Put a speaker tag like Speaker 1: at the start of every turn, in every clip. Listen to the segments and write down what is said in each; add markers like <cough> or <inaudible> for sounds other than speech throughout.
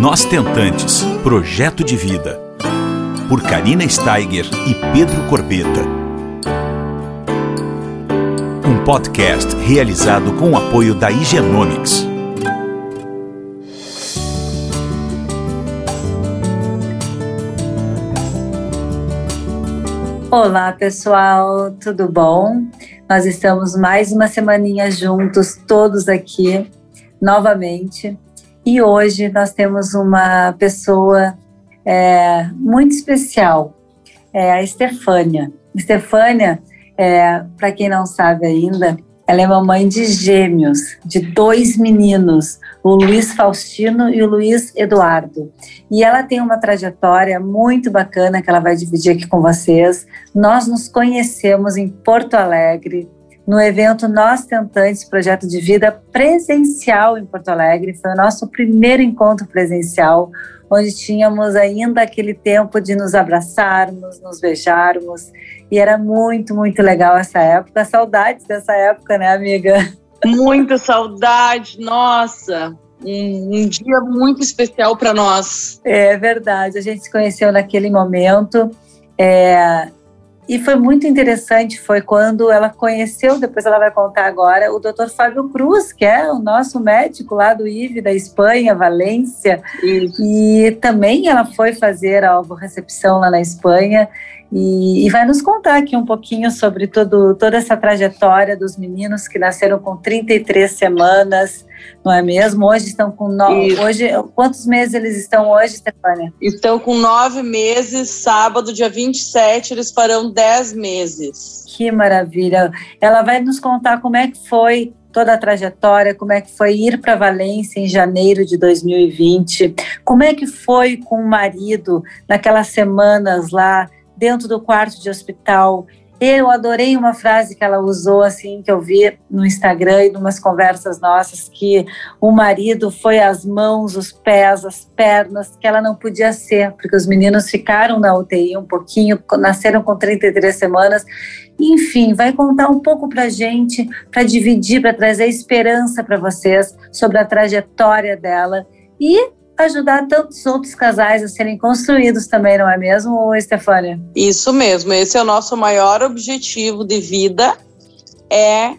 Speaker 1: Nós Tentantes Projeto de Vida. Por Karina Steiger e Pedro Corbeta. Um podcast realizado com o apoio da Higienomics.
Speaker 2: Olá, pessoal, tudo bom? Nós estamos mais uma semaninha juntos, todos aqui, novamente. E hoje nós temos uma pessoa é, muito especial, é a Estefânia. Estefânia, é, para quem não sabe ainda, ela é mamãe de gêmeos, de dois meninos, o Luiz Faustino e o Luiz Eduardo. E ela tem uma trajetória muito bacana que ela vai dividir aqui com vocês. Nós nos conhecemos em Porto Alegre, no evento Nós Tentantes Projeto de Vida presencial em Porto Alegre. Foi o nosso primeiro encontro presencial, onde tínhamos ainda aquele tempo de nos abraçarmos, nos beijarmos. E era muito, muito legal essa época. Saudades dessa época, né, amiga?
Speaker 3: Muita saudade, nossa. Um, um dia muito especial para nós.
Speaker 2: É verdade, a gente se conheceu naquele momento. É, e foi muito interessante, foi quando ela conheceu, depois ela vai contar agora, o Dr. Fábio Cruz, que é o nosso médico lá do IVE da Espanha, Valência. Isso. E também ela foi fazer a recepção lá na Espanha e, e, vai nos contar aqui um pouquinho sobre todo, toda essa trajetória dos meninos que nasceram com 33 semanas, não é mesmo? Hoje estão com nove. Hoje, quantos meses eles estão hoje, Stefânia?
Speaker 3: Estão com nove meses. Sábado, dia 27, eles farão dez meses.
Speaker 2: Que maravilha! Ela vai nos contar como é que foi toda a trajetória, como é que foi ir para Valência em janeiro de 2020, como é que foi com o marido naquelas semanas lá dentro do quarto de hospital. Eu adorei uma frase que ela usou, assim, que eu vi no Instagram e em umas conversas nossas, que o marido foi as mãos, os pés, as pernas, que ela não podia ser, porque os meninos ficaram na UTI um pouquinho, nasceram com 33 semanas. Enfim, vai contar um pouco para gente, para dividir, para trazer esperança para vocês sobre a trajetória dela e ajudar tantos outros casais a serem construídos também, não é mesmo, Estefânia?
Speaker 3: Isso mesmo, esse é o nosso maior objetivo de vida, é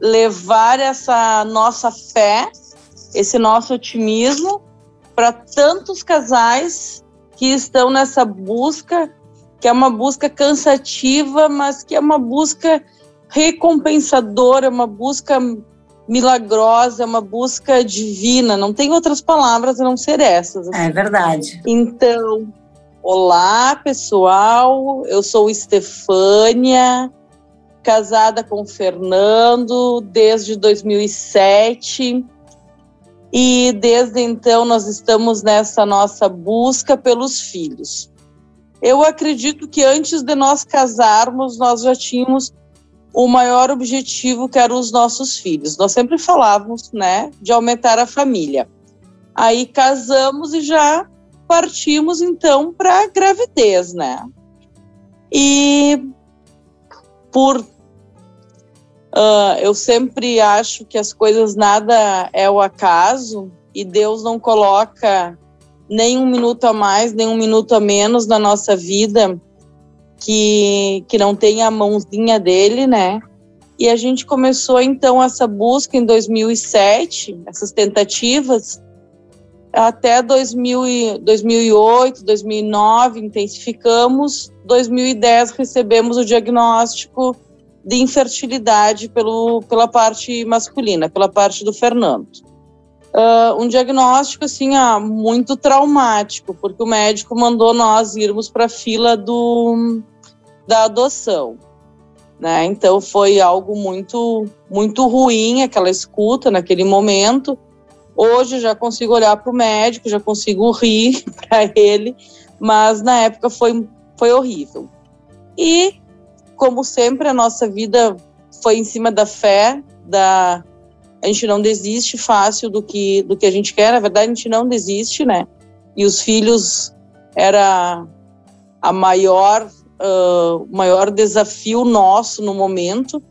Speaker 3: levar essa nossa fé, esse nosso otimismo para tantos casais que estão nessa busca, que é uma busca cansativa, mas que é uma busca recompensadora, uma busca milagrosa, é uma busca divina, não tem outras palavras a não ser essas.
Speaker 2: Assim. É verdade.
Speaker 3: Então, olá pessoal, eu sou Estefânia, casada com o Fernando desde 2007. E desde então nós estamos nessa nossa busca pelos filhos. Eu acredito que antes de nós casarmos, nós já tínhamos o maior objetivo que eram os nossos filhos. Nós sempre falávamos, né, de aumentar a família. Aí casamos e já partimos então para a gravidez, né? E por uh, eu sempre acho que as coisas nada é o acaso e Deus não coloca nem um minuto a mais, nem um minuto a menos na nossa vida que, que não tem a mãozinha dele, né? E a gente começou então essa busca em 2007, essas tentativas, até 2000 2008, 2009 intensificamos, 2010 recebemos o diagnóstico de infertilidade pelo, pela parte masculina, pela parte do Fernando. Uh, um diagnóstico assim ah, muito traumático, porque o médico mandou nós irmos para a fila do, da adoção. Né? Então foi algo muito muito ruim aquela escuta naquele momento. Hoje já consigo olhar para o médico, já consigo rir <laughs> para ele, mas na época foi foi horrível. E como sempre a nossa vida foi em cima da fé, da a gente não desiste fácil do que do que a gente quer. Na verdade a gente não desiste, né? E os filhos era a maior uh, maior desafio nosso no momento.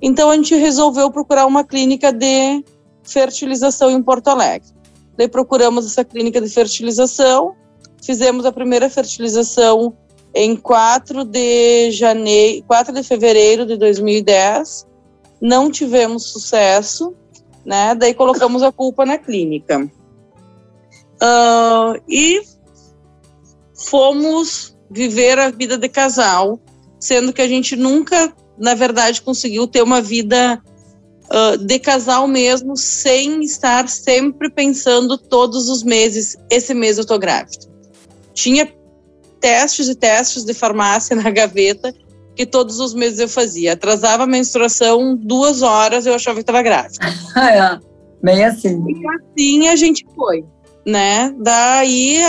Speaker 3: Então a gente resolveu procurar uma clínica de fertilização em Porto Alegre. Daí procuramos essa clínica de fertilização, fizemos a primeira fertilização em 4 de janeiro, 4 de fevereiro de 2010. Não tivemos sucesso, né? Daí colocamos a culpa na clínica. Uh, e fomos viver a vida de casal, sendo que a gente nunca, na verdade, conseguiu ter uma vida uh, de casal mesmo, sem estar sempre pensando todos os meses, esse mês eu tô grávida. Tinha testes e testes de farmácia <laughs> na gaveta que todos os meses eu fazia. Atrasava a menstruação duas horas, eu achava que estava grávida. <laughs>
Speaker 2: é, bem assim.
Speaker 3: E assim a gente foi, né? Daí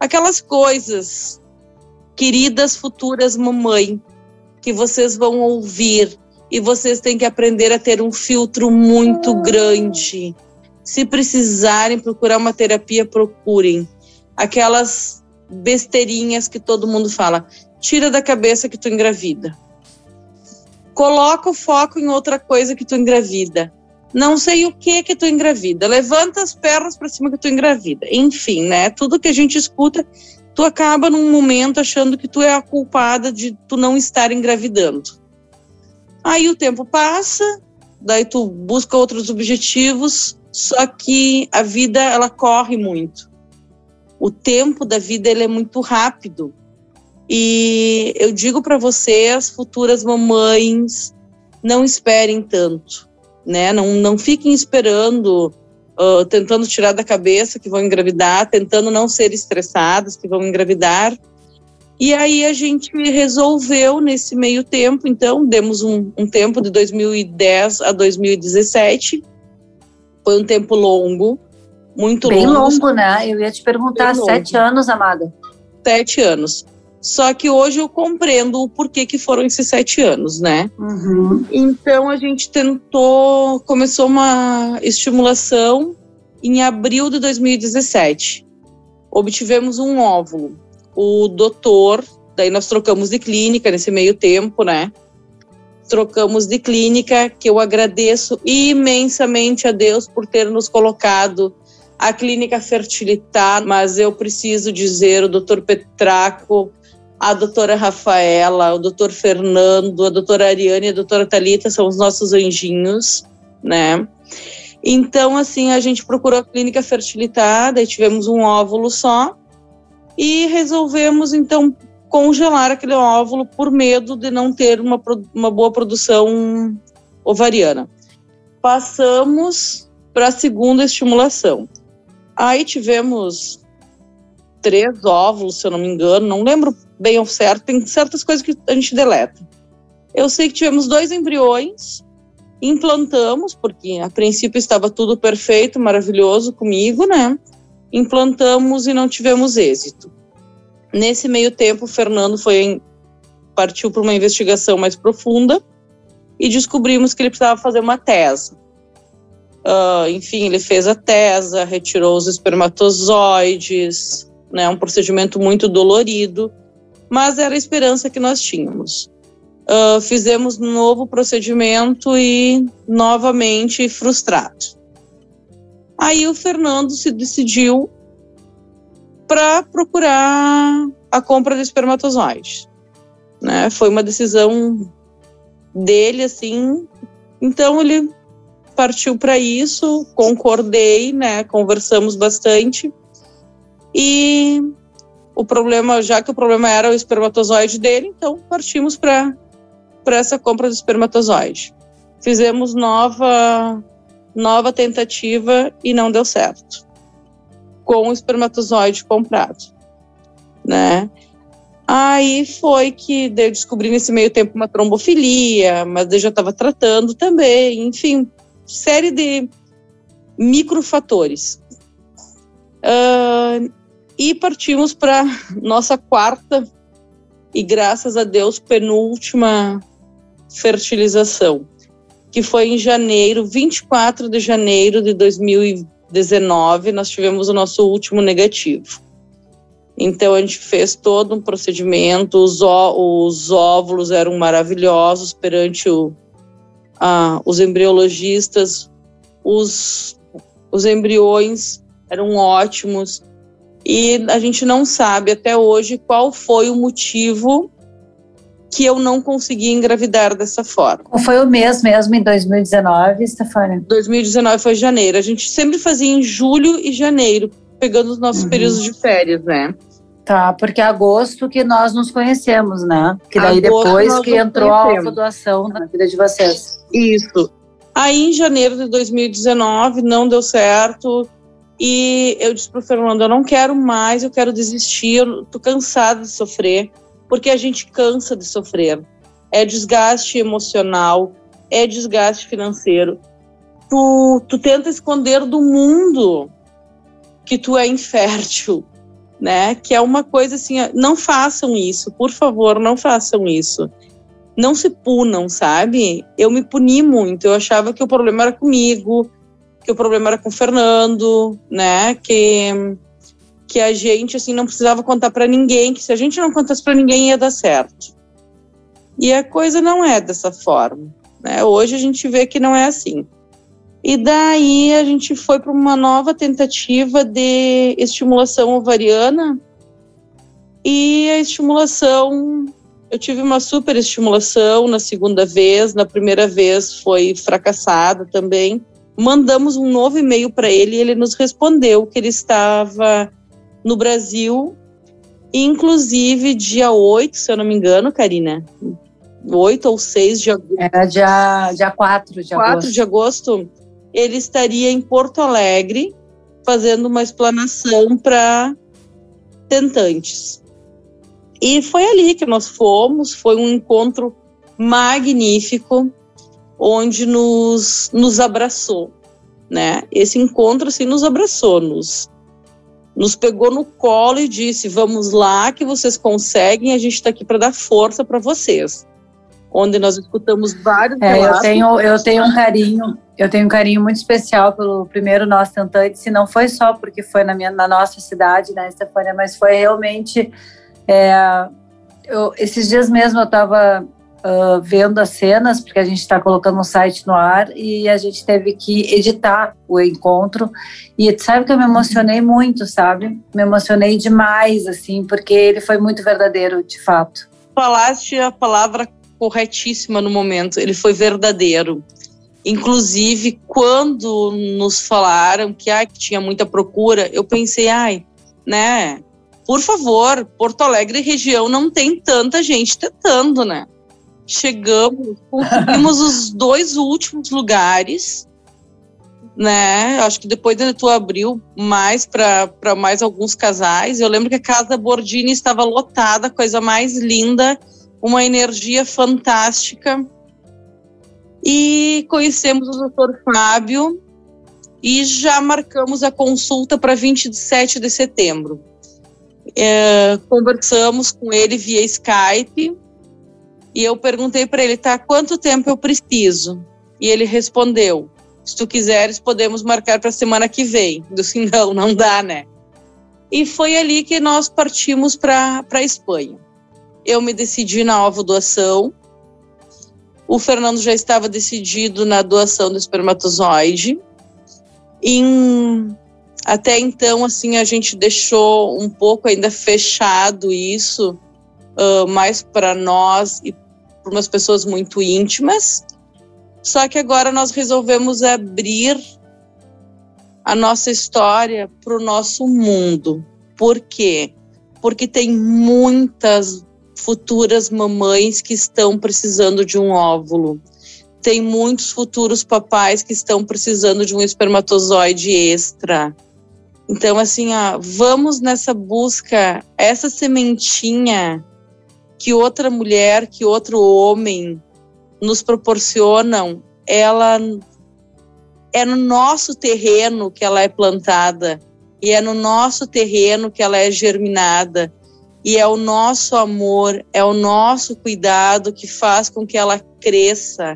Speaker 3: aquelas coisas, queridas futuras mamãe, que vocês vão ouvir e vocês têm que aprender a ter um filtro muito grande. Se precisarem procurar uma terapia, procurem. Aquelas besteirinhas que todo mundo fala. Tira da cabeça que tu engravida. Coloca o foco em outra coisa que tu engravida. Não sei o que que tu engravida. Levanta as pernas para cima que tu engravida. Enfim, né? Tudo que a gente escuta, tu acaba num momento achando que tu é a culpada de tu não estar engravidando. Aí o tempo passa, daí tu busca outros objetivos, só que a vida ela corre muito o tempo da vida ele é muito rápido. E eu digo para vocês, futuras mamães, não esperem tanto, né? Não, não fiquem esperando, uh, tentando tirar da cabeça que vão engravidar, tentando não ser estressadas que vão engravidar. E aí a gente resolveu nesse meio tempo, então demos um, um tempo de 2010 a 2017. Foi um tempo longo, muito
Speaker 2: Bem
Speaker 3: longo.
Speaker 2: longo, né? Eu ia te perguntar, Bem sete anos, amada.
Speaker 3: Sete anos. Só que hoje eu compreendo o porquê que foram esses sete anos, né?
Speaker 2: Uhum.
Speaker 3: Então a gente tentou, começou uma estimulação em abril de 2017. Obtivemos um óvulo. O doutor, daí nós trocamos de clínica nesse meio tempo, né? Trocamos de clínica, que eu agradeço imensamente a Deus por ter nos colocado a clínica Fertilitar, mas eu preciso dizer o doutor Petraco, a doutora Rafaela, o doutor Fernando, a doutora Ariane e a doutora Talita são os nossos anjinhos, né? Então, assim, a gente procurou a clínica Fertilitar, daí tivemos um óvulo só e resolvemos, então, congelar aquele óvulo por medo de não ter uma, uma boa produção ovariana. Passamos para a segunda estimulação. Aí tivemos três óvulos, se eu não me engano, não lembro bem ao certo, tem certas coisas que a gente deleta. Eu sei que tivemos dois embriões, implantamos, porque a princípio estava tudo perfeito, maravilhoso comigo, né? Implantamos e não tivemos êxito. Nesse meio tempo, o Fernando foi em, partiu para uma investigação mais profunda e descobrimos que ele precisava fazer uma tese. Uh, enfim, ele fez a tesa, retirou os espermatozoides, né, um procedimento muito dolorido, mas era a esperança que nós tínhamos. Uh, fizemos um novo procedimento e novamente frustrado. Aí o Fernando se decidiu para procurar a compra de espermatozoides. Né? Foi uma decisão dele, assim. Então ele partiu para isso, concordei, né? Conversamos bastante. E o problema, já que o problema era o espermatozoide dele, então partimos para essa compra do espermatozoide. Fizemos nova nova tentativa e não deu certo. Com o espermatozoide comprado, né? Aí foi que eu descobri nesse meio tempo uma trombofilia, mas eu já estava tratando também, enfim, série de microfatores. Uh, e partimos para nossa quarta e graças a Deus penúltima fertilização, que foi em janeiro, 24 de janeiro de 2019, nós tivemos o nosso último negativo. Então a gente fez todo um procedimento, os, os óvulos eram maravilhosos perante o, os embriologistas, os, os embriões eram ótimos. E a gente não sabe até hoje qual foi o motivo que eu não consegui engravidar dessa forma.
Speaker 2: Foi o mês mesmo em 2019, Stefania?
Speaker 3: 2019 foi janeiro. A gente sempre fazia em julho e janeiro, pegando os nossos uhum. períodos de férias, né?
Speaker 2: Tá, porque é agosto que nós nos conhecemos, né? Que daí agosto depois que entrou a doação na vida de vocês.
Speaker 3: Isso. Aí em janeiro de 2019 não deu certo e eu disse pro Fernando, eu não quero mais, eu quero desistir, eu tô cansada de sofrer, porque a gente cansa de sofrer. É desgaste emocional, é desgaste financeiro. Tu, tu tenta esconder do mundo que tu é infértil, né? Que é uma coisa assim, não façam isso, por favor, não façam isso. Não se punam, sabe? Eu me puni muito, eu achava que o problema era comigo, que o problema era com o Fernando, né? Que que a gente assim não precisava contar para ninguém, que se a gente não contasse para ninguém ia dar certo. E a coisa não é dessa forma, né? Hoje a gente vê que não é assim. E daí a gente foi para uma nova tentativa de estimulação ovariana. E a estimulação, eu tive uma super estimulação na segunda vez, na primeira vez foi fracassada também. Mandamos um novo e-mail para ele e ele nos respondeu que ele estava no Brasil, inclusive dia 8, se eu não me engano, Karina. 8 ou 6 de agosto.
Speaker 2: Era dia, dia 4 de 4 agosto.
Speaker 3: de agosto ele estaria em Porto Alegre fazendo uma explanação para tentantes. E foi ali que nós fomos, foi um encontro magnífico, onde nos, nos abraçou, né? Esse encontro, assim, nos abraçou, nos, nos pegou no colo e disse, vamos lá que vocês conseguem, a gente está aqui para dar força para vocês. Onde nós escutamos vários
Speaker 2: é, eu tenho Eu tenho um carinho, eu tenho um carinho muito especial pelo primeiro Nosso Tentante, se não foi só porque foi na, minha, na nossa cidade, né, Stefania, mas foi realmente. É, eu, esses dias mesmo eu estava uh, vendo as cenas, porque a gente está colocando um site no ar e a gente teve que editar o encontro. E sabe que eu me emocionei muito, sabe? Me emocionei demais, assim, porque ele foi muito verdadeiro, de fato.
Speaker 3: Falaste a palavra corretíssima no momento, ele foi verdadeiro. Inclusive, quando nos falaram que, ah, que tinha muita procura, eu pensei, ai, né? Por favor, Porto Alegre região não tem tanta gente tentando, né? Chegamos, conseguimos os dois últimos lugares, né? Acho que depois tu abriu mais para mais alguns casais. Eu lembro que a casa Bordini estava lotada, coisa mais linda, uma energia fantástica e conhecemos o doutor Fábio e já marcamos a consulta para 27 de setembro. É, conversamos com ele via Skype e eu perguntei para ele, tá, quanto tempo eu preciso? E ele respondeu, se tu quiseres podemos marcar para semana que vem. Eu disse, <laughs> não, não dá, né? E foi ali que nós partimos para a Espanha. Eu me decidi na ovo doação, o Fernando já estava decidido na doação do espermatozoide. Em, até então, assim, a gente deixou um pouco ainda fechado isso, uh, mais para nós e para umas pessoas muito íntimas. Só que agora nós resolvemos abrir a nossa história para o nosso mundo. Por quê? Porque tem muitas futuras mamães que estão precisando de um óvulo. Tem muitos futuros papais que estão precisando de um espermatozoide extra. Então, assim, ó, vamos nessa busca, essa sementinha que outra mulher, que outro homem nos proporcionam, ela é no nosso terreno que ela é plantada e é no nosso terreno que ela é germinada e é o nosso amor, é o nosso cuidado que faz com que ela cresça,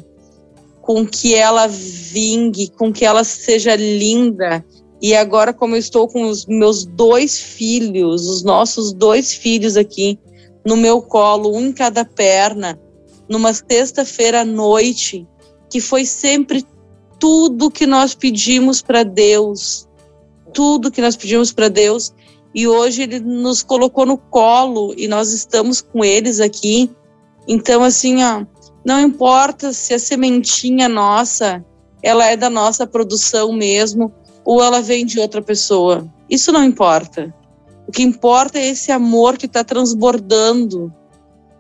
Speaker 3: com que ela vingue, com que ela seja linda. E agora, como eu estou com os meus dois filhos, os nossos dois filhos aqui no meu colo, um em cada perna, numa sexta-feira à noite, que foi sempre tudo que nós pedimos para Deus tudo que nós pedimos para Deus e hoje ele nos colocou no colo e nós estamos com eles aqui. Então assim, ó, não importa se a sementinha nossa, ela é da nossa produção mesmo ou ela vem de outra pessoa. Isso não importa. O que importa é esse amor que está transbordando.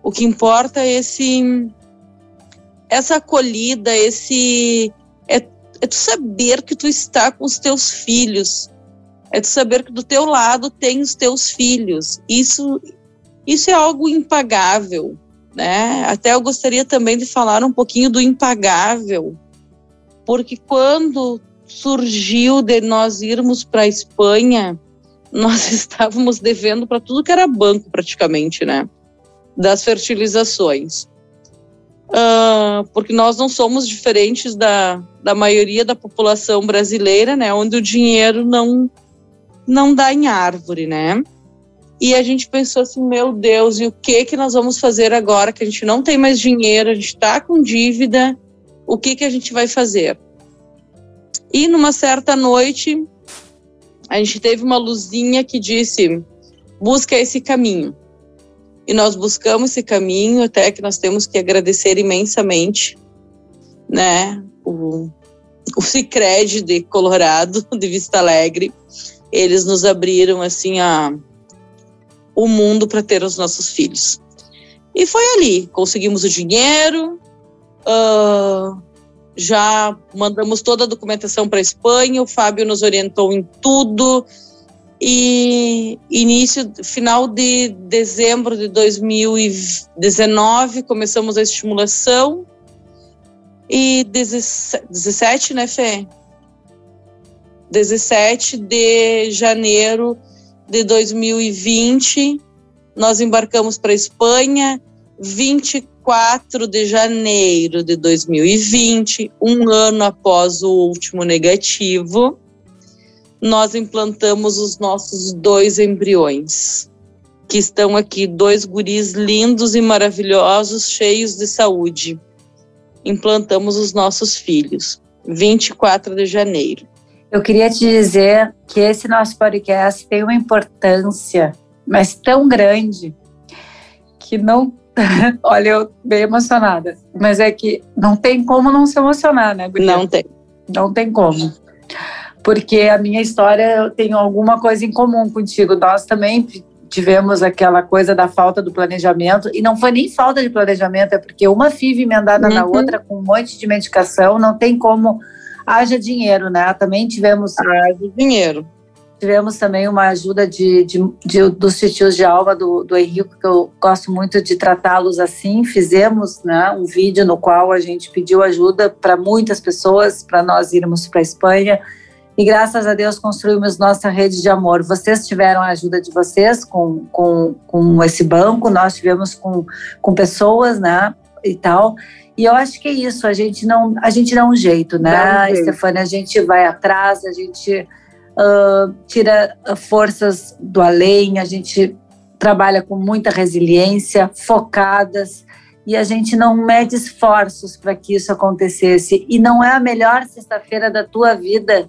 Speaker 3: O que importa é esse essa acolhida, esse é, é tu saber que tu está com os teus filhos, é tu saber que do teu lado tem os teus filhos. Isso, isso é algo impagável, né? Até eu gostaria também de falar um pouquinho do impagável, porque quando surgiu de nós irmos para a Espanha, nós <laughs> estávamos devendo para tudo que era banco praticamente, né? Das fertilizações. Uh, porque nós não somos diferentes da, da maioria da população brasileira, né? Onde o dinheiro não não dá em árvore, né? E a gente pensou assim, meu Deus, e o que que nós vamos fazer agora que a gente não tem mais dinheiro, a gente está com dívida, o que que a gente vai fazer? E numa certa noite, a gente teve uma luzinha que disse: busca esse caminho. E nós buscamos esse caminho, até que nós temos que agradecer imensamente, né? O, o Cicred de Colorado, <laughs> de Vista Alegre, eles nos abriram assim a o mundo para ter os nossos filhos. E foi ali, conseguimos o dinheiro, uh, já mandamos toda a documentação para a Espanha, o Fábio nos orientou em tudo. E início, final de dezembro de 2019, começamos a estimulação. E 17, né, Fê? 17 de janeiro de 2020, nós embarcamos para a Espanha. 24 de janeiro de 2020, um ano após o último negativo, nós implantamos os nossos dois embriões, que estão aqui, dois guris lindos e maravilhosos, cheios de saúde. Implantamos os nossos filhos, 24 de janeiro.
Speaker 2: Eu queria te dizer que esse nosso podcast tem uma importância, mas tão grande, que não. <laughs> Olha, eu bem emocionada, mas é que não tem como não se emocionar, né,
Speaker 3: Guilherme? Não tem.
Speaker 2: Não tem como. Porque a minha história, eu tenho alguma coisa em comum contigo. Nós também tivemos aquela coisa da falta do planejamento, e não foi nem falta de planejamento, é porque uma FIV emendada uhum. na outra com um monte de medicação, não tem como haja dinheiro, né? Também tivemos.
Speaker 3: Haja dinheiro.
Speaker 2: Tivemos também uma ajuda de, de, de dos titios de alma do, do Henrique, que eu gosto muito de tratá-los assim. Fizemos né, um vídeo no qual a gente pediu ajuda para muitas pessoas, para nós irmos para a Espanha. E graças a Deus construímos nossa rede de amor. Vocês tiveram a ajuda de vocês com, com, com esse banco, nós tivemos com, com pessoas, né? E tal. E eu acho que é isso, a gente não, a gente dá um jeito, né, um Stefania? A gente vai atrás, a gente uh, tira forças do além, a gente trabalha com muita resiliência, focadas, e a gente não mede esforços para que isso acontecesse. E não é a melhor sexta-feira da tua vida.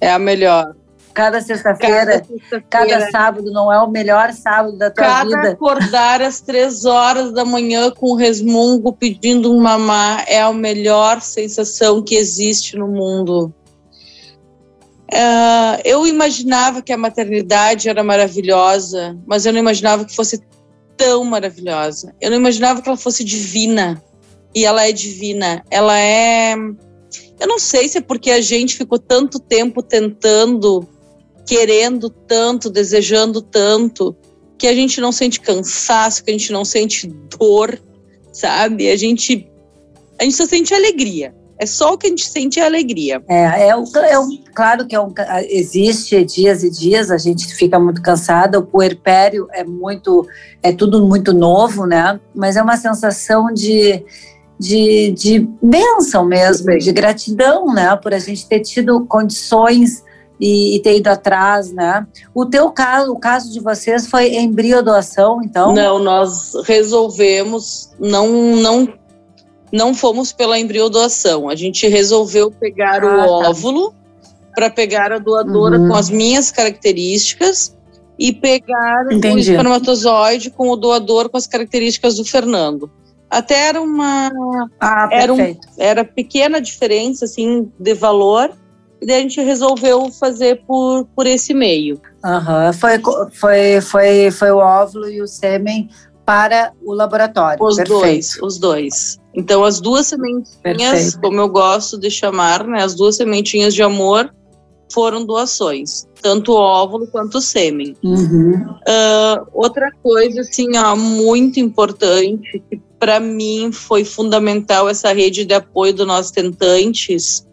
Speaker 3: É a melhor.
Speaker 2: Cada sexta-feira, cada, cada, sábado não é o melhor sábado da tua
Speaker 3: cada
Speaker 2: vida.
Speaker 3: Cada acordar às três horas da manhã com resmungo pedindo um mamá é a melhor sensação que existe no mundo. Uh, eu imaginava que a maternidade era maravilhosa, mas eu não imaginava que fosse tão maravilhosa. Eu não imaginava que ela fosse divina. E ela é divina. Ela é. Eu não sei se é porque a gente ficou tanto tempo tentando querendo tanto, desejando tanto, que a gente não sente cansaço, que a gente não sente dor, sabe? A gente, a gente só sente alegria. É só o que a gente sente é alegria.
Speaker 2: É, é, o, é o, claro que é um, existe dias e dias, a gente fica muito cansada, o puerpério é muito, é tudo muito novo, né? Mas é uma sensação de, de, de bênção mesmo, de gratidão, né? Por a gente ter tido condições e, e, ter ido atrás, né? O teu caso, o caso de vocês foi embriodoação, então?
Speaker 3: Não, nós resolvemos, não, não, não fomos pela embriodoação. A gente resolveu pegar ah, o tá. óvulo, para pegar a doadora uhum. com as minhas características e pegar Entendi. o espermatozoide com o doador com as características do Fernando. Até era uma ah, era, um, era pequena diferença assim de valor e daí a gente resolveu fazer por, por esse meio.
Speaker 2: Uhum. Foi, foi, foi, foi o óvulo e o sêmen para o laboratório.
Speaker 3: Os Perfeito. dois, os dois. Então as duas sementinhas, Perfeito. como eu gosto de chamar, né, as duas sementinhas de amor foram doações, tanto o óvulo quanto o sêmen.
Speaker 2: Uhum.
Speaker 3: Uh, outra coisa, assim, ó, muito importante, que para mim foi fundamental essa rede de apoio dos nossos tentantes,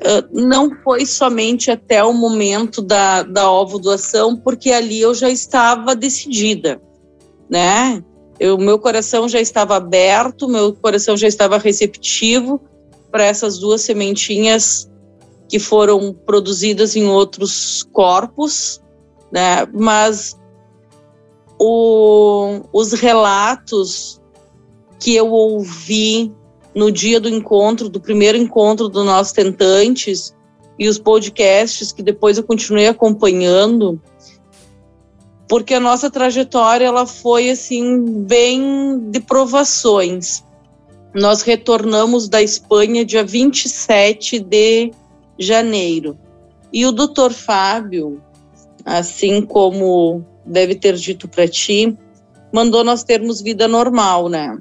Speaker 3: uh, não foi somente até o momento da, da ovo doação, porque ali eu já estava decidida, né? O meu coração já estava aberto, meu coração já estava receptivo para essas duas sementinhas que foram produzidas em outros corpos, né? Mas o, os relatos que eu ouvi no dia do encontro, do primeiro encontro dos nossos tentantes, e os podcasts que depois eu continuei acompanhando, porque a nossa trajetória ela foi assim bem de provações. Nós retornamos da Espanha dia 27 de janeiro. E o doutor Fábio, assim como deve ter dito para ti, mandou nós termos vida normal, né?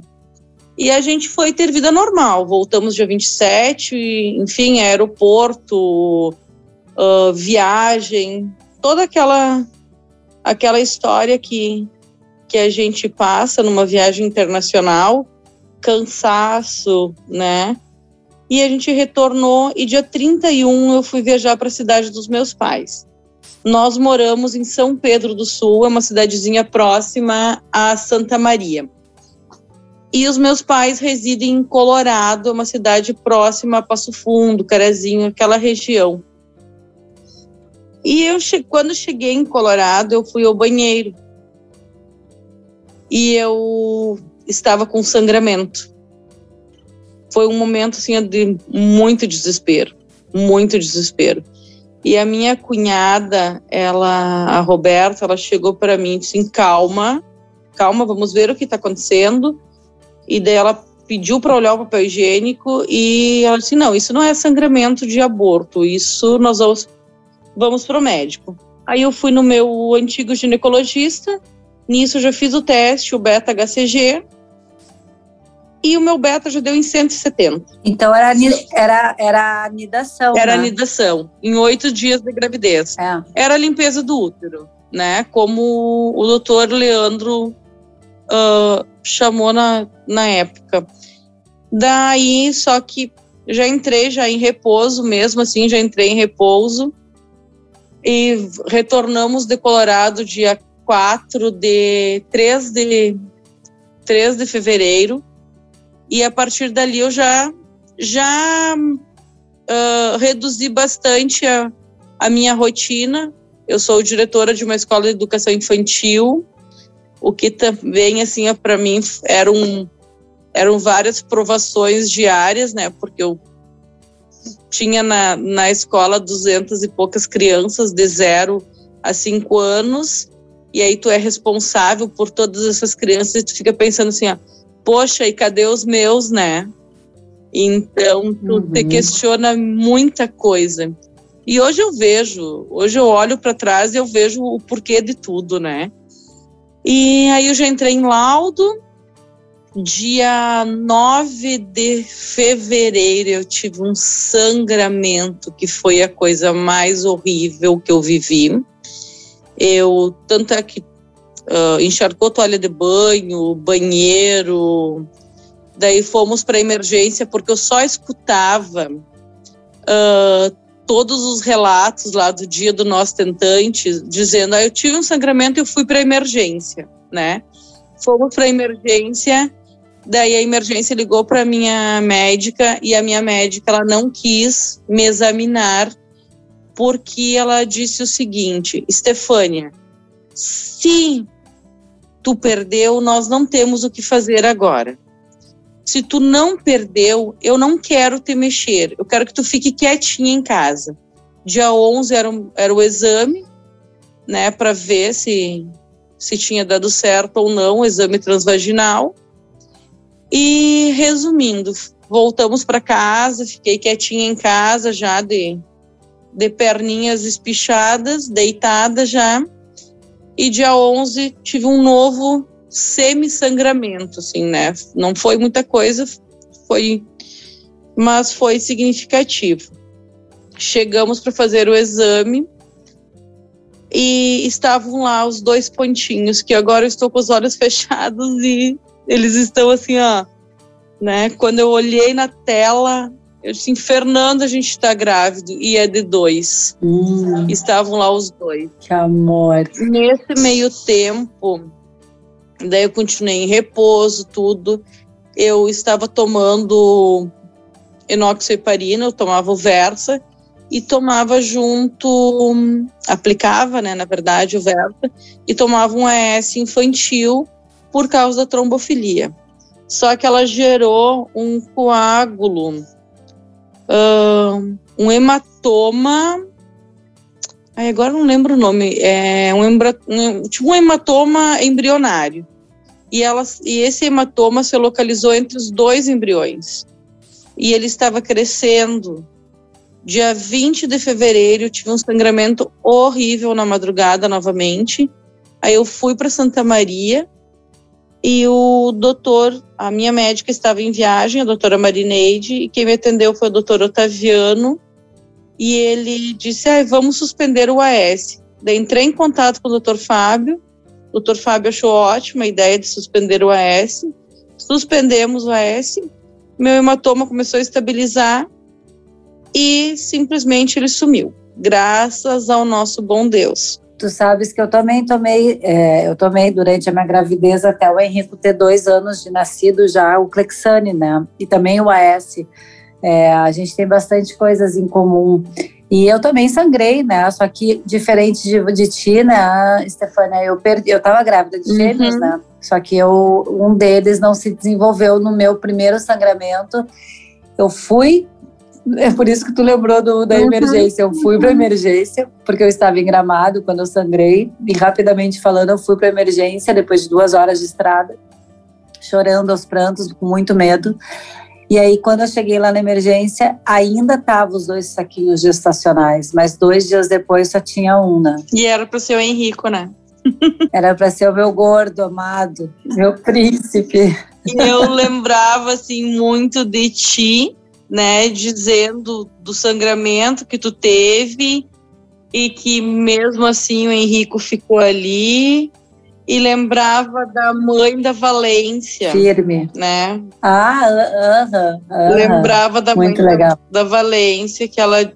Speaker 3: E a gente foi ter vida normal. Voltamos dia 27, enfim, aeroporto, uh, viagem, toda aquela aquela história que, que a gente passa numa viagem internacional, cansaço, né? E a gente retornou e dia 31 eu fui viajar para a cidade dos meus pais. Nós moramos em São Pedro do Sul, é uma cidadezinha próxima a Santa Maria. E os meus pais residem em Colorado, uma cidade próxima a Passo Fundo, Carazinho, aquela região. E eu quando cheguei em Colorado, eu fui ao banheiro. E eu estava com sangramento foi um momento assim de muito desespero, muito desespero. E a minha cunhada, ela, a Roberta, ela chegou para mim e disse: assim, "Calma, calma, vamos ver o que está acontecendo". E daí ela pediu para olhar o papel higiênico e ela disse: "Não, isso não é sangramento de aborto, isso nós vamos vamos pro médico". Aí eu fui no meu antigo ginecologista, nisso eu já fiz o teste, o beta HCG, e o meu beta já deu em 170.
Speaker 2: Então era, era, era anidação.
Speaker 3: Era né? anidação, em oito dias de gravidez. É. Era a limpeza do útero, né? Como o doutor Leandro uh, chamou na, na época. Daí, só que já entrei já em repouso mesmo, assim, já entrei em repouso. E retornamos de Colorado dia 4 de 3 de 3 de fevereiro e a partir dali eu já já uh, reduzi bastante a, a minha rotina. Eu sou diretora de uma escola de educação infantil, o que também assim para mim eram eram várias provações diárias, né? Porque eu tinha na, na escola duzentas e poucas crianças de zero a cinco anos, e aí tu é responsável por todas essas crianças e tu fica pensando assim, ó, poxa, e cadê os meus, né? Então, tu uhum. te questiona muita coisa. E hoje eu vejo, hoje eu olho para trás e eu vejo o porquê de tudo, né? E aí eu já entrei em laudo. Dia 9 de fevereiro eu tive um sangramento que foi a coisa mais horrível que eu vivi. Eu tanto é que uh, encharcou toalha de banho, banheiro. Daí fomos para emergência porque eu só escutava uh, todos os relatos lá do dia do nosso tentante dizendo: ah, eu tive um sangramento e eu fui para emergência, né? Fomos para emergência. Daí a emergência ligou para minha médica e a minha médica ela não quis me examinar porque ela disse o seguinte: Estefânia, se tu perdeu, nós não temos o que fazer agora. Se tu não perdeu, eu não quero te mexer. Eu quero que tu fique quietinha em casa. Dia 11 era, era o exame, né, para ver se, se tinha dado certo ou não o exame transvaginal. E resumindo, voltamos para casa, fiquei quietinha em casa já de, de perninhas espichadas, deitada já. E dia 11 tive um novo semi-sangramento, assim, né? Não foi muita coisa, foi, mas foi significativo. Chegamos para fazer o exame e estavam lá os dois pontinhos, que agora eu estou com os olhos <laughs> fechados e eles estão assim, ó, né? Quando eu olhei na tela, eu disse, Fernando, a gente está grávido e é de dois. Hum. Estavam lá os dois.
Speaker 2: Que amor.
Speaker 3: Nesse meio tempo, daí eu continuei em repouso, tudo. Eu estava tomando enoxaparina, eu tomava o Versa e tomava junto, aplicava, né, na verdade, o Versa, e tomava um AS infantil por causa da trombofilia. Só que ela gerou um coágulo, um hematoma. Ai, agora não lembro o nome. É um, um, tipo um hematoma embrionário. E, ela, e esse hematoma se localizou entre os dois embriões. E ele estava crescendo. Dia 20 de fevereiro, tive um sangramento horrível na madrugada novamente. Aí eu fui para Santa Maria e o doutor, a minha médica estava em viagem, a doutora Marineide, e quem me atendeu foi o doutor Otaviano, e ele disse, ah, vamos suspender o AS. Daí entrei em contato com o doutor Fábio, o doutor Fábio achou ótima a ideia de suspender o AS, suspendemos o AS, meu hematoma começou a estabilizar e simplesmente ele sumiu, graças ao nosso bom Deus
Speaker 2: tu sabes que eu também tomei, é, eu tomei durante a minha gravidez até o Henrico ter dois anos de nascido já o Clexane, né? E também o AS. É, a gente tem bastante coisas em comum. E eu também sangrei, né? Só que diferente de, de ti, né, Stefania, eu perdi, eu tava grávida de gêmeos, uhum. né? Só que eu, um deles não se desenvolveu no meu primeiro sangramento. Eu fui é por isso que tu lembrou do, da uhum. emergência. Eu fui para emergência, porque eu estava em gramado quando eu sangrei. E rapidamente falando, eu fui para emergência depois de duas horas de estrada, chorando aos prantos, com muito medo. E aí, quando eu cheguei lá na emergência, ainda tava os dois saquinhos gestacionais, mas dois dias depois só tinha um, né?
Speaker 3: E era para ser o Henrico, né? <laughs>
Speaker 2: Era para ser o meu gordo, amado, meu príncipe.
Speaker 3: E eu lembrava, assim, muito de ti, né, dizendo do sangramento que tu teve e que mesmo assim o Henrico ficou ali e lembrava da mãe da Valência.
Speaker 2: Firme.
Speaker 3: Né?
Speaker 2: Ah, aham. Uh, uh, uh,
Speaker 3: lembrava da Muito mãe legal. Da, da Valência, que ela.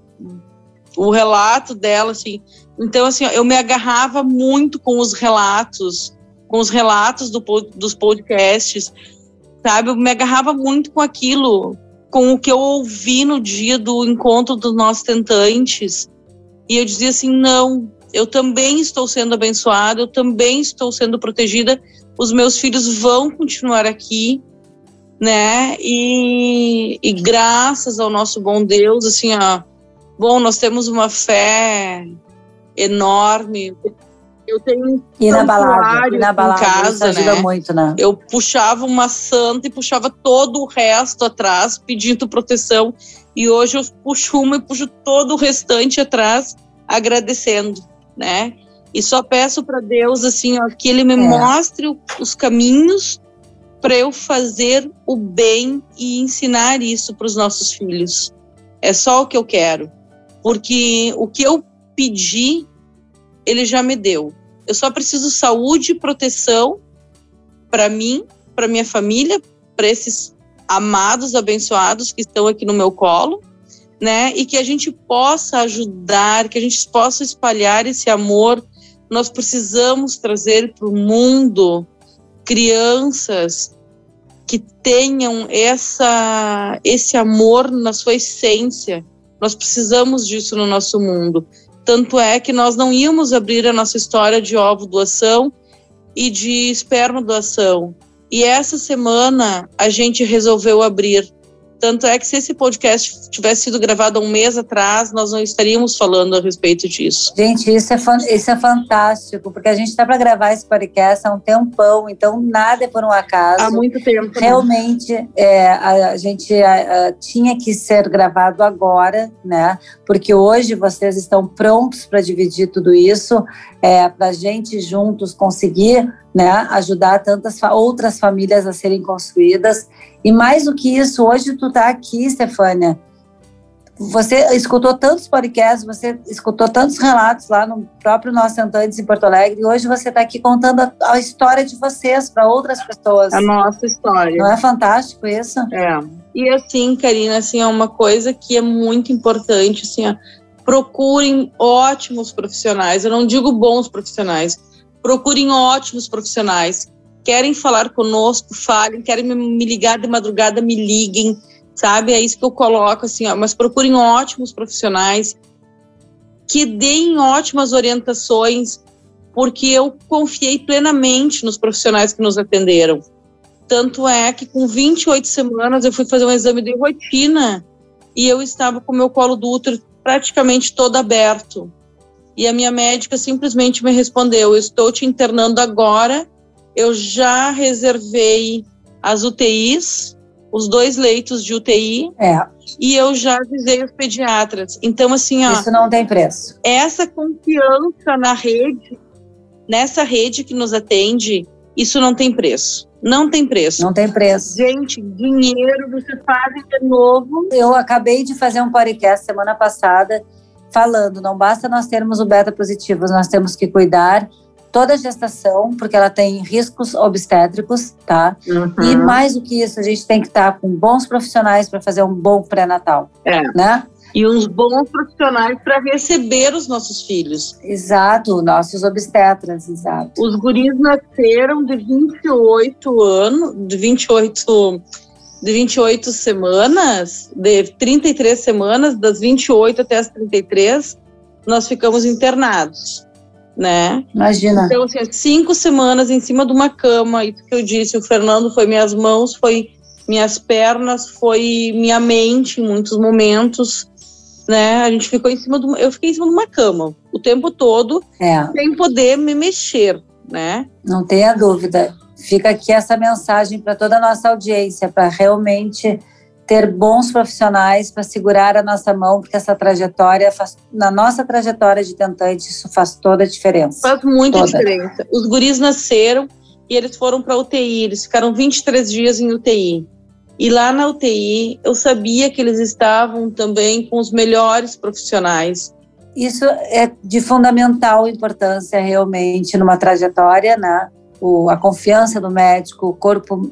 Speaker 3: O relato dela, assim. Então, assim, eu me agarrava muito com os relatos, com os relatos do, dos podcasts, sabe? Eu me agarrava muito com aquilo, com o que eu ouvi no dia do encontro dos nossos tentantes. E eu dizia assim: não, eu também estou sendo abençoada, eu também estou sendo protegida, os meus filhos vão continuar aqui, né? E, e graças ao nosso bom Deus, assim, ó, bom, nós temos uma fé enorme, eu tenho um
Speaker 2: inabalável, inabalável,
Speaker 3: em casa,
Speaker 2: ajuda
Speaker 3: né?
Speaker 2: muito, né?
Speaker 3: Eu puxava uma santa e puxava todo o resto atrás, pedindo proteção. E hoje eu puxo uma e puxo todo o restante atrás, agradecendo, né? E só peço para Deus assim, ó, que Ele me é. mostre os caminhos para eu fazer o bem e ensinar isso para os nossos filhos. É só o que eu quero, porque o que eu pedi ele já me deu. Eu só preciso saúde e proteção para mim, para minha família, para esses amados, abençoados que estão aqui no meu colo, né? E que a gente possa ajudar, que a gente possa espalhar esse amor. Nós precisamos trazer para o mundo crianças que tenham essa esse amor na sua essência. Nós precisamos disso no nosso mundo. Tanto é que nós não íamos abrir a nossa história de ovo doação e de esperma doação. E essa semana a gente resolveu abrir, Tanto é que se esse podcast tivesse sido gravado há um mês atrás, nós não estaríamos falando a respeito disso.
Speaker 2: Gente, isso é, isso é fantástico, porque a gente está para gravar esse podcast há um tempão, então nada é por um acaso.
Speaker 3: Há muito tempo.
Speaker 2: Né? Realmente, é, a, a, gente a, a, tinha que ser gravado agora, né? Porque hoje vocês estão prontos para dividir tudo isso, é, para a gente juntos conseguir né, ajudar tantas outras famílias a serem construídas e mais do que isso, hoje tu tá aqui, Stefânia. Você escutou tantos podcasts, você escutou tantos relatos lá no próprio Nosso Antantes em Porto Alegre, e hoje você está aqui contando a, a, história de vocês para outras pessoas.
Speaker 3: A nossa história.
Speaker 2: Não é fantástico isso?
Speaker 3: É. E assim, Karina, assim, é uma coisa que é muito importante, assim, ó, procurem ótimos profissionais. Eu não digo bons profissionais, procurem ótimos profissionais querem falar conosco, falem, querem me ligar de madrugada, me liguem, sabe? É isso que eu coloco, assim, ó, mas procurem ótimos profissionais que deem ótimas orientações, porque eu confiei plenamente nos profissionais que nos atenderam. Tanto é que com 28 semanas eu fui fazer um exame de rotina e eu estava com meu colo do útero praticamente todo aberto. E a minha médica simplesmente me respondeu: Eu estou te internando agora eu já reservei as UTIs, os dois leitos de UTI.
Speaker 2: É.
Speaker 3: E eu já avisei os pediatras. Então, assim, ó.
Speaker 2: Isso não tem preço.
Speaker 3: Essa confiança na rede, nessa rede que nos atende, isso não tem preço. Não tem preço.
Speaker 2: Não tem preço.
Speaker 3: Gente, dinheiro você faz de novo.
Speaker 2: Eu acabei de fazer um podcast semana passada falando, não basta nós termos o beta positivo, nós temos que cuidar toda a gestação, porque ela tem riscos obstétricos, tá? Uhum. E mais do que isso, a gente tem que estar com bons profissionais para fazer um bom pré-natal,
Speaker 3: é.
Speaker 2: né?
Speaker 3: E uns bons profissionais para receber os nossos filhos.
Speaker 2: Exato, nossos obstetras, exato.
Speaker 3: Os guris nasceram de 28 anos, de 28 de 28 semanas, de 33 semanas, das 28 até as 33, nós ficamos internados né?
Speaker 2: Imagina.
Speaker 3: Então, assim, cinco semanas em cima de uma cama, isso que eu disse, o Fernando foi minhas mãos, foi minhas pernas, foi minha mente em muitos momentos, né? A gente ficou em cima de uma, eu fiquei em cima de uma cama o tempo todo,
Speaker 2: é.
Speaker 3: sem poder me mexer, né?
Speaker 2: Não tenha dúvida. Fica aqui essa mensagem para toda a nossa audiência, para realmente ter bons profissionais para segurar a nossa mão, porque essa trajetória, faz, na nossa trajetória de tentante, isso faz toda a diferença.
Speaker 3: Faz muita toda. diferença. Os guris nasceram e eles foram para UTI, eles ficaram 23 dias em UTI. E lá na UTI, eu sabia que eles estavam também com os melhores profissionais.
Speaker 2: Isso é de fundamental importância realmente numa trajetória, né? O, a confiança do médico, o corpo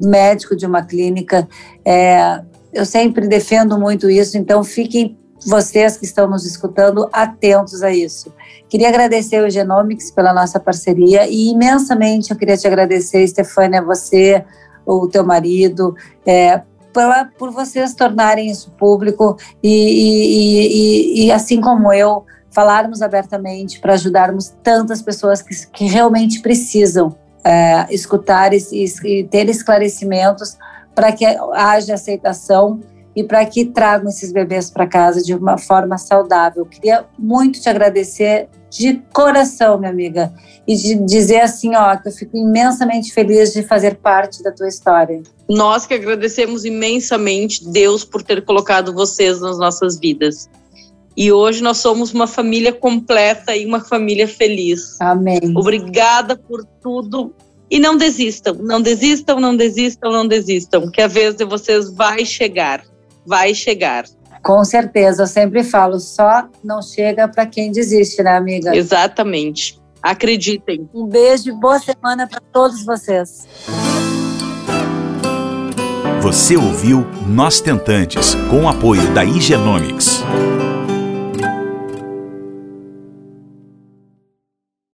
Speaker 2: médico de uma clínica. É, eu sempre defendo muito isso, então fiquem vocês que estão nos escutando atentos a isso. Queria agradecer o Genomics pela nossa parceria e imensamente eu queria te agradecer, Stefânia, você, o teu marido, é, pela, por vocês tornarem isso público e, e, e, e assim como eu, falarmos abertamente para ajudarmos tantas pessoas que, que realmente precisam é, escutar e, e ter esclarecimentos para que haja aceitação e para que tragam esses bebês para casa de uma forma saudável. Queria muito te agradecer de coração, minha amiga, e de dizer assim, ó, que eu fico imensamente feliz de fazer parte da tua história.
Speaker 3: Nós que agradecemos imensamente Deus por ter colocado vocês nas nossas vidas. E hoje nós somos uma família completa e uma família feliz.
Speaker 2: Amém.
Speaker 3: Obrigada por tudo. E não desistam, não desistam, não desistam, não desistam, que a vez de vocês vai chegar, vai chegar.
Speaker 2: Com certeza, eu sempre falo, só não chega para quem desiste, né, amiga?
Speaker 3: Exatamente. Acreditem.
Speaker 2: Um beijo e boa semana para todos vocês.
Speaker 1: Você ouviu Nós Tentantes, com o apoio da Igenomics.